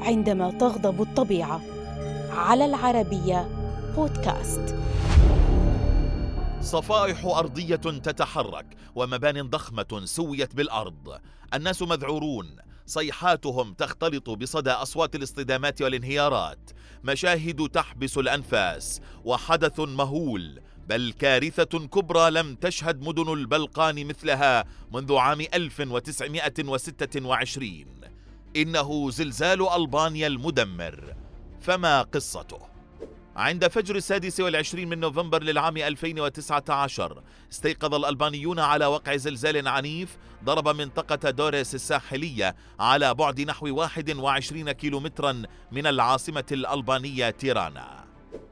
عندما تغضب الطبيعة. على العربية بودكاست. صفائح أرضية تتحرك ومبان ضخمة سويت بالأرض. الناس مذعورون. صيحاتهم تختلط بصدى أصوات الاصطدامات والانهيارات. مشاهد تحبس الأنفاس وحدث مهول. بل كارثة كبرى لم تشهد مدن البلقان مثلها منذ عام 1926 إنه زلزال ألبانيا المدمر فما قصته؟ عند فجر السادس والعشرين من نوفمبر للعام 2019 استيقظ الألبانيون على وقع زلزال عنيف ضرب منطقة دوريس الساحلية على بعد نحو 21 كيلومترا من العاصمة الألبانية تيرانا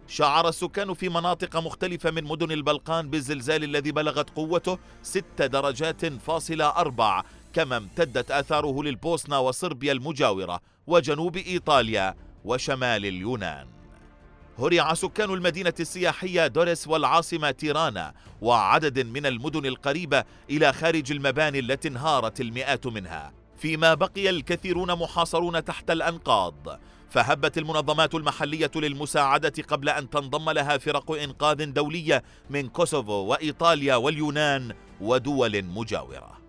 شعر السكان في مناطق مختلفة من مدن البلقان بالزلزال الذي بلغت قوته 6 درجات فاصلة أربع كما امتدت آثاره للبوسنة وصربيا المجاورة وجنوب إيطاليا وشمال اليونان. هرع سكان المدينة السياحية دوريس والعاصمة تيرانا وعدد من المدن القريبة إلى خارج المباني التي انهارت المئات منها. فيما بقي الكثيرون محاصرون تحت الأنقاض. فهبت المنظمات المحلية للمساعدة قبل أن تنضم لها فرق إنقاذ دولية من كوسوفو وإيطاليا واليونان ودول مجاورة.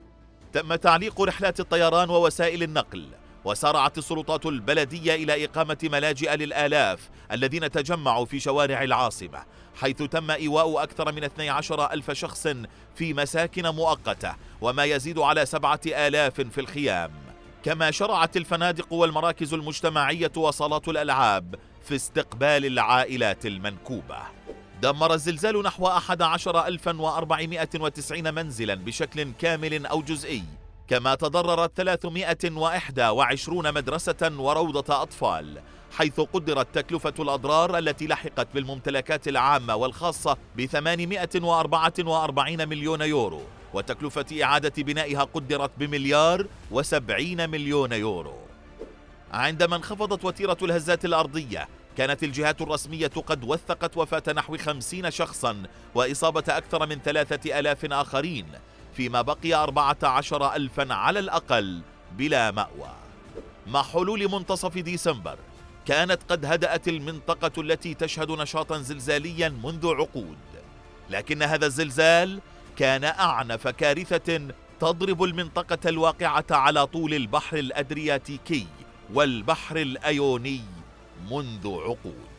تم تعليق رحلات الطيران ووسائل النقل وسارعت السلطات البلدية إلى إقامة ملاجئ للآلاف الذين تجمعوا في شوارع العاصمة حيث تم إيواء أكثر من 12 ألف شخص في مساكن مؤقتة وما يزيد على سبعة آلاف في الخيام. كما شرعت الفنادق والمراكز المجتمعية وصالات الألعاب في استقبال العائلات المنكوبة. دمر الزلزال نحو 11490 منزلا بشكل كامل أو جزئي كما تضررت 321 مدرسة وروضة أطفال حيث قدرت تكلفة الأضرار التي لحقت بالممتلكات العامة والخاصة ب 844 مليون يورو وتكلفة إعادة بنائها قدرت بمليار وسبعين مليون يورو. عندما انخفضت وتيرة الهزات الأرضية كانت الجهات الرسمية قد وثقت وفاة نحو خمسين شخصا وإصابة أكثر من ثلاثة ألاف آخرين فيما بقي أربعة عشر ألفا على الأقل بلا مأوى. مع حلول منتصف ديسمبر كانت قد هدأت المنطقة التي تشهد نشاطا زلزاليا منذ عقود. لكن هذا الزلزال كان أعنف كارثة تضرب المنطقة الواقعة على طول البحر الأدرياتيكي والبحر الأيوني. منذ عقود.